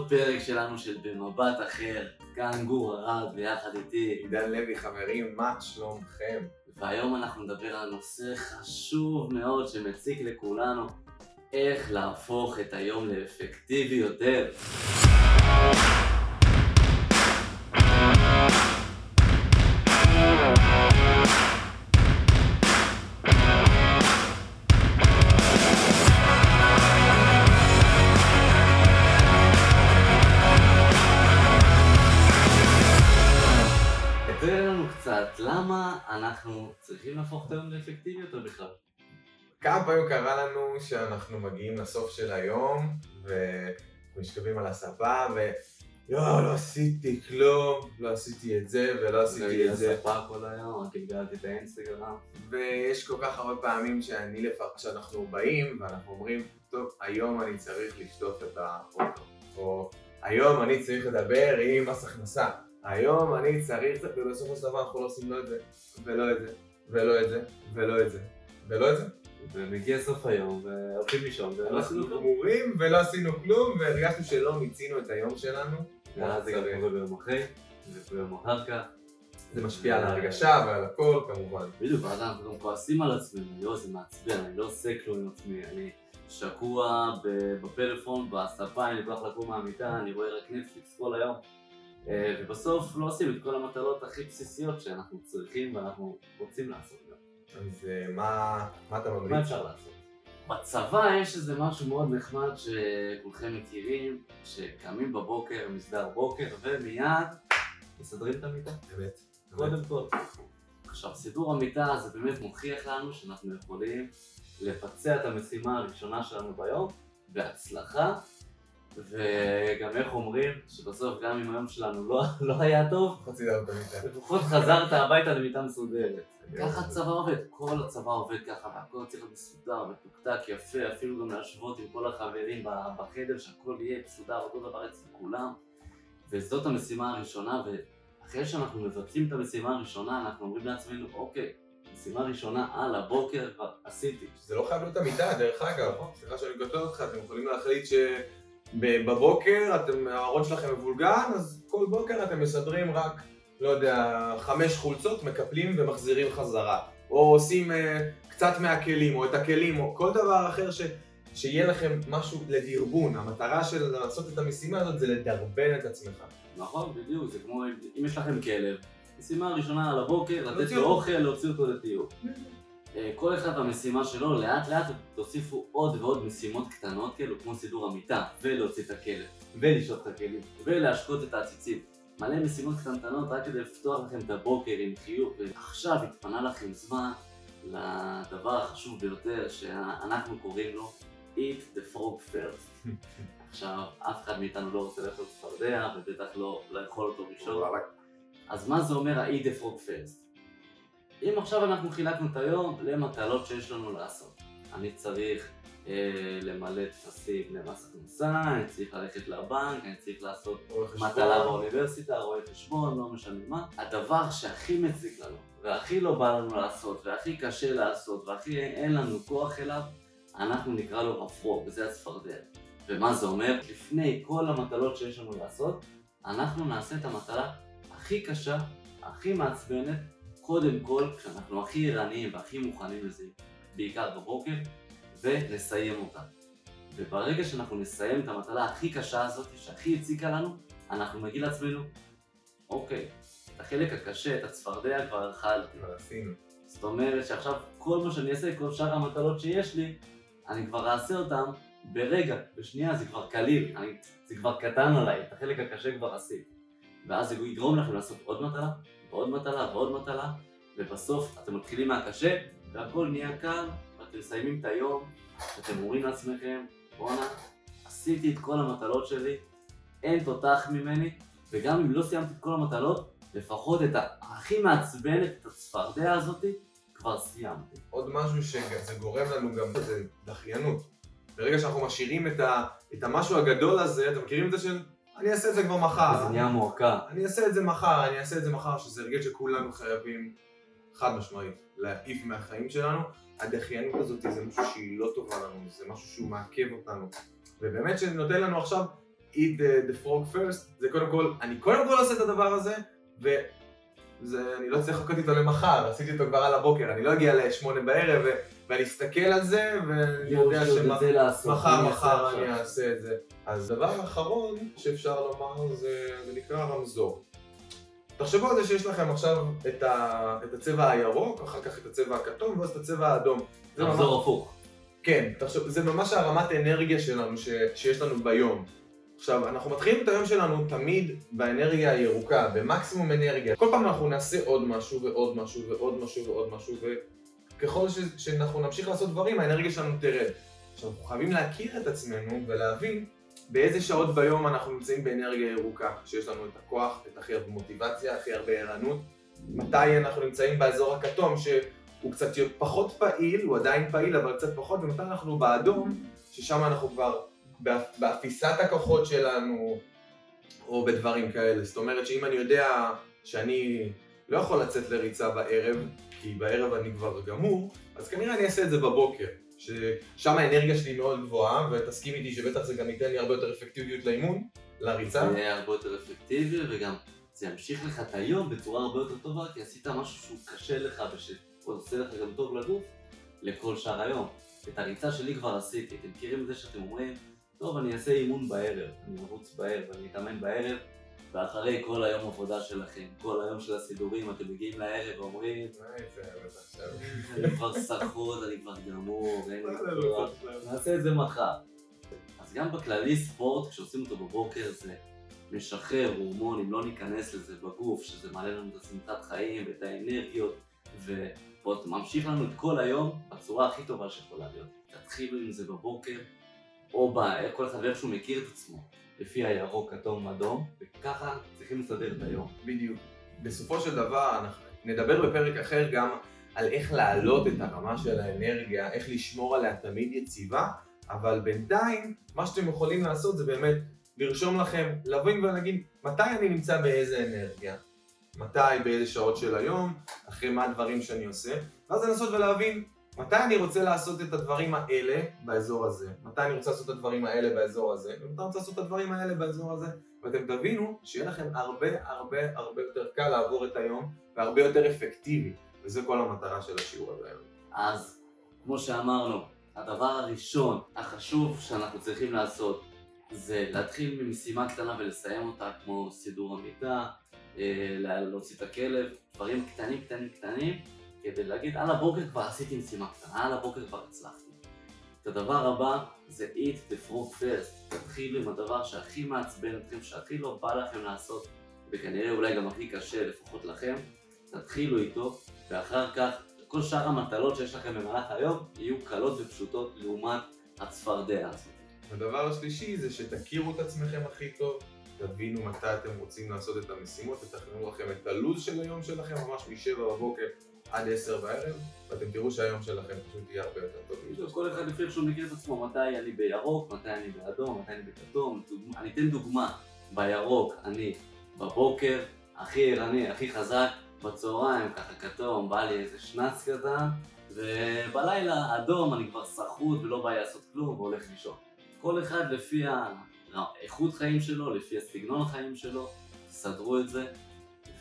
לעוד פרק שלנו של במבט אחר. כאן גור ארד ביחד איתי. עידן לוי, חברים, מה שלומכם? והיום אנחנו נדבר על נושא חשוב מאוד שמציק לכולנו, איך להפוך את היום לאפקטיבי יותר. קצת, למה אנחנו צריכים להפוך את היום לאפקטיבי יותר בכלל? כמה פעמים קרה לנו שאנחנו מגיעים לסוף של היום ואנחנו משכבים על הספה ו... יואו, לא עשיתי כלום, לא עשיתי את זה ולא עשיתי את זה. הספה כל היום, רק הגדלתי את האינסטגרם. ויש כל כך הרבה פעמים שאני לפחות, שאנחנו באים ואנחנו אומרים, טוב, היום אני צריך לשטוף את האוטו, או היום אני צריך לדבר עם מס הכנסה, היום אני צריך, ובסופו של דבר אנחנו לא עושים לא את זה, ולא את זה, ולא את זה, ולא את זה, ולא את זה. ומגיע סוף היום, והולכים לישון, ולא עשינו אנחנו כלום. גמורים ולא עשינו כלום, והרגשנו שלא מיצינו את היום שלנו. ואז זה גם קורה ביום אחרי, וביום אחר כך. זה משפיע על ההרגשה ועל הכל כמובן. בדיוק, ואז אנחנו גם כועסים על עצמנו, יואו זה מעצבן, אני לא עושה כלום עם עצמי, אני שקוע בפלאפון, בספה, אני לא לקום מהמיטה, אני רואה רק נטפליקס כל היום. אה, ובסוף לא עושים את כל המטלות הכי בסיסיות שאנחנו צריכים ואנחנו רוצים לעשות גם. אז אה, מה מה אתה ממליץ? מה אפשר לעשות? בצבא יש איזה משהו מאוד נחמד שכולכם מכירים, שקמים בבוקר, מסדר בוקר, ומיד מסדרים את המיטה. באמת. קודם כל. עכשיו, סידור המיטה זה באמת מוכיח לנו שאנחנו יכולים לבצע את המשימה הראשונה שלנו ביום בהצלחה, וגם איך אומרים, שבסוף גם אם היום שלנו לא, לא היה טוב. לפחות חזרת הביתה למיטה מסודרת. כן. ככה הצבא עובד, כל הצבא עובד ככה, והכל צריך להיות מסודר מתוקתק יפה, אפילו גם להשוות עם כל החברים בחדר, שהכל יהיה מסודר, אותו דבר אצל כולם. וזאת המשימה הראשונה, ואחרי שאנחנו מבצעים את המשימה הראשונה, אנחנו אומרים לעצמנו, אוקיי, משימה ראשונה על הבוקר כבר עשיתי. זה לא חייב להיות המיטה, דרך אגב. סליחה שאני קוטע אותך, אתם יכולים להחליט שבבוקר אתם, הארון שלכם מבולגן, אז כל בוקר אתם מסדרים רק, לא יודע, חמש חולצות, מקפלים ומחזירים חזרה. או עושים אה, קצת מהכלים, או את הכלים, או כל דבר אחר ש... שיהיה לכם משהו לדרבון. המטרה של לעשות את המשימה הזאת זה לדרבן את עצמך. נכון, בדיוק, זה כמו אם יש לכם כלב, משימה הראשונה על הבוקר, לתת לו. אוכל, להוציא אותו לטיול. אה, כל אחד במשימה שלו, לאט לאט תוסיפו עוד ועוד משימות קטנות כאלו, כמו סידור המיטה, ולהוציא את הכלב, ולשאול את הכלים, ולהשקות את העציצים. מלא משימות קטנטנות רק כדי לפתוח לכם את הבוקר עם חיוך, ועכשיו התפנה לכם זמן לדבר החשוב ביותר שאנחנו קוראים לו Eat the frog first. עכשיו, אף אחד מאיתנו לא רוצה לאכול צפרדע, ובטח לא לאכול אותו ראשון. אז מה זה אומר ה-eat the frog first? אם עכשיו אנחנו חילקנו את היום למטלות שיש לנו לעשות. אני צריך אה, למלא טפסים למס הכנסה, אני צריך ללכת לבנק, אני צריך לעשות. מטלה באוניברסיטה, רואה חשבון, לא משנה מה. הדבר שהכי מציק לנו, והכי לא בא לנו לעשות, והכי קשה לעשות, והכי אין לנו כוח אליו, אנחנו נקרא לו הפרוג, וזה הצפרדע. ומה זה אומר? לפני כל המטלות שיש לנו לעשות, אנחנו נעשה את המטלה הכי קשה, הכי מעצבנת, קודם כל, כשאנחנו הכי ערניים והכי מוכנים לזה, בעיקר בבוקר, ונסיים אותה. וברגע שאנחנו נסיים את המטלה הכי קשה הזאת, שהכי הציקה לנו, אנחנו נגיד לעצמנו, אוקיי, את החלק הקשה, את הצפרדע כבר אכלתי. אבל עשינו. זאת אומרת שעכשיו כל מה שאני אעשה, כל שאר המטלות שיש לי, אני כבר אעשה אותם ברגע, בשנייה, זה כבר קליל, אני, זה כבר קטן עליי, את החלק הקשה כבר עשיתי. ואז זה יגרום לכם לעשות עוד מטלה, ועוד מטלה, ועוד מטלה, ובסוף אתם מתחילים מהקשה, והכל נהיה קל, ואתם מסיימים את היום, ואתם אומרים לעצמכם, בואנה, עשיתי את כל המטלות שלי, אין תותח ממני, וגם אם לא סיימתי את כל המטלות, לפחות את הכי מעצבנת, את הצפרדע הזאתי, כבר סיימתי. עוד משהו שזה גורם לנו גם, זה דחיינות. ברגע שאנחנו משאירים את, ה, את המשהו הגדול הזה, אתם מכירים את זה של אני אעשה את זה כבר מחר. זה נהיה מועקה. אני אעשה את זה מחר, אני אעשה את זה מחר, שזה הרגל שכולנו חייבים חד משמעית להעיף מהחיים שלנו. הדחיינות הזאת זה משהו שהיא לא טובה לנו, זה משהו שהוא מעכב אותנו. ובאמת שנותן לנו עכשיו eat the, the frog first, זה קודם כל, אני קודם כל עושה את הדבר הזה, ואני לא צריך לחכות איתו למחר, עשיתי אותו כבר על הבוקר, אני לא אגיע לשמונה בערב, ו, ואני אסתכל על זה, ואני יודע שמחר, מחר אני אעשה את זה. אז דבר אחרון שאפשר לומר זה, זה נקרא רמזור. תחשבו על זה שיש לכם עכשיו את, ה, את הצבע הירוק, אחר כך את הצבע הכתום, ואז את הצבע האדום. רמזור הפוך. כן, תחשב, זה ממש הרמת אנרגיה שלנו ש, שיש לנו ביום. עכשיו, אנחנו מתחילים את היום שלנו תמיד באנרגיה הירוקה, במקסימום אנרגיה. כל פעם אנחנו נעשה עוד משהו ועוד משהו ועוד משהו ועוד משהו, וככל ש, שאנחנו נמשיך לעשות דברים, האנרגיה שלנו תרד. עכשיו, אנחנו חייבים להכיר את עצמנו ולהבין באיזה שעות ביום אנחנו נמצאים באנרגיה ירוקה, שיש לנו את הכוח, את הכי הרבה מוטיבציה, הכי הרבה ערנות. מתי אנחנו נמצאים באזור הכתום, שהוא קצת פחות פעיל, הוא עדיין פעיל, אבל קצת פחות, ומתי אנחנו באדום, ששם אנחנו כבר באפיסת הכוחות שלנו, או בדברים כאלה. זאת אומרת שאם אני יודע שאני לא יכול לצאת לריצה בערב, כי בערב אני כבר גמור, אז כנראה אני אעשה את זה בבוקר. ששם האנרגיה שלי מאוד גבוהה, ותסכים איתי שבטח זה גם ייתן לי הרבה יותר אפקטיביות לאימון, לריצה. זה יהיה הרבה יותר אפקטיבי, וגם זה ימשיך לך את היום בצורה הרבה יותר טובה, כי עשית משהו שהוא קשה לך ושעושה לך גם טוב לגוף לכל שאר היום. את הריצה שלי כבר עשיתי, אתם מכירים את זה שאתם אומרים, טוב, אני אעשה אימון בערב, אני ארוץ בערב, אני אתאמן בערב, ואחרי כל היום עבודה שלכם, כל היום של הסידורים, אתם מגיעים לערב ואומרים, אני כבר סחוט, אני כבר גמור, אין לי כוח, נעשה את זה מחר. אז גם בכללי ספורט, כשעושים אותו בבוקר זה משחרר הורמונים, לא ניכנס לזה בגוף, שזה מעלה לנו את השמחת חיים ואת האנרגיות, וממשיך לנו את כל היום בצורה הכי טובה שיכולה להיות. תתחילו עם זה בבוקר, או כל אחד ואיך שהוא מכיר את עצמו. לפי הירוק, כתום, אדום, וככה צריכים לסדר את היום. בדיוק. בסופו של דבר, אנחנו נדבר בפרק אחר גם על איך להעלות את הרמה של האנרגיה, איך לשמור עליה תמיד יציבה, אבל בינתיים, מה שאתם יכולים לעשות זה באמת לרשום לכם, להבין ולהגיד מתי אני נמצא באיזה אנרגיה, מתי, באיזה שעות של היום, אחרי מה הדברים שאני עושה, ואז לנסות ולהבין מתי אני רוצה לעשות את הדברים האלה באזור הזה? מתי אני רוצה לעשות את הדברים האלה באזור הזה? ומתי אני רוצה לעשות את הדברים האלה באזור הזה? ואתם תבינו שיהיה לכם הרבה הרבה הרבה יותר קל לעבור את היום והרבה יותר אפקטיבי וזה כל המטרה של השיעור הזה היום. אז כמו שאמרנו, הדבר הראשון החשוב שאנחנו צריכים לעשות זה להתחיל ממשימה קטנה ולסיים אותה כמו סידור המיטה, אה, להוציא את הכלב, דברים קטנים קטנים קטנים כדי להגיד על הבוקר כבר עשיתי משימה קטנה, על הבוקר כבר הצלחתי. את הדבר הבא זה eat the frog first, תתחילו עם הדבר שהכי מעצבן אתכם, שהכי לא בא לכם לעשות, וכנראה אולי גם הכי קשה, לפחות לכם, תתחילו איתו, ואחר כך כל שאר המטלות שיש לכם במהלך היום יהיו קלות ופשוטות לעומת הצפרדע הזאת. הדבר השלישי זה שתכירו את עצמכם הכי טוב, תבינו מתי אתם רוצים לעשות את המשימות, תתכננו לכם את הלו"ז של היום שלכם ממש משבע בבוקר עד עשר בערב, ואתם תראו שהיום שלכם פשוט יהיה הרבה יותר טוב. כל אחד לפי שהוא מכיר את עצמו, מתי אני בירוק, מתי אני באדום, מתי אני בכתום. אני אתן דוגמה, בירוק אני בבוקר, הכי ערני, הכי חזק, בצהריים ככה כתום, בא לי איזה שנץ קטן, ובלילה אדום אני כבר סחוט ולא בא לי לעשות כלום והולך לישון. כל אחד לפי האיכות חיים שלו, לפי הסגנון החיים שלו, תסדרו את זה,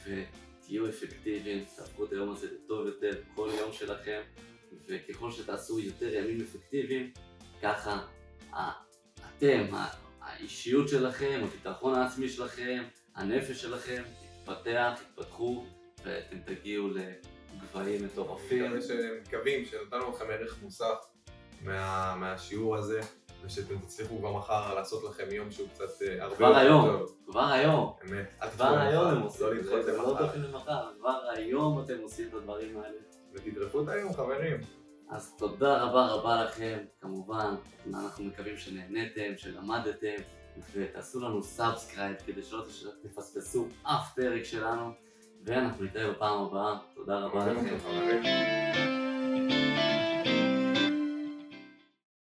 ו... תהיו אפקטיביים, תהפכו את היום הזה לטוב יותר כל יום שלכם, וככל שתעשו יותר ימים אפקטיביים, ככה אתם, האישיות שלכם, הביטחון העצמי שלכם, הנפש שלכם, יתפתח, יתפתחו, ואתם תגיעו לגבהים מטורפים. מקווים שנתנו לכם ערך מוסף מה, מהשיעור הזה. ושאתם תצליחו כבר מחר לעשות לכם יום שהוא קצת אה, הרבה יותר היום, טוב. כבר היום. אמת. כבר היום הם עושים לא את זה, זה לא דוחים למחר, כבר היום אתם עושים את הדברים האלה. ותדרכו את היום חברים. אז תודה רבה רבה לכם, כמובן, אנחנו מקווים שנהניתם, שלמדתם, ותעשו לנו subscribe כדי שלא תפספסו אף פרק שלנו, ואנחנו נתראה בפעם הבאה, תודה רבה לכם.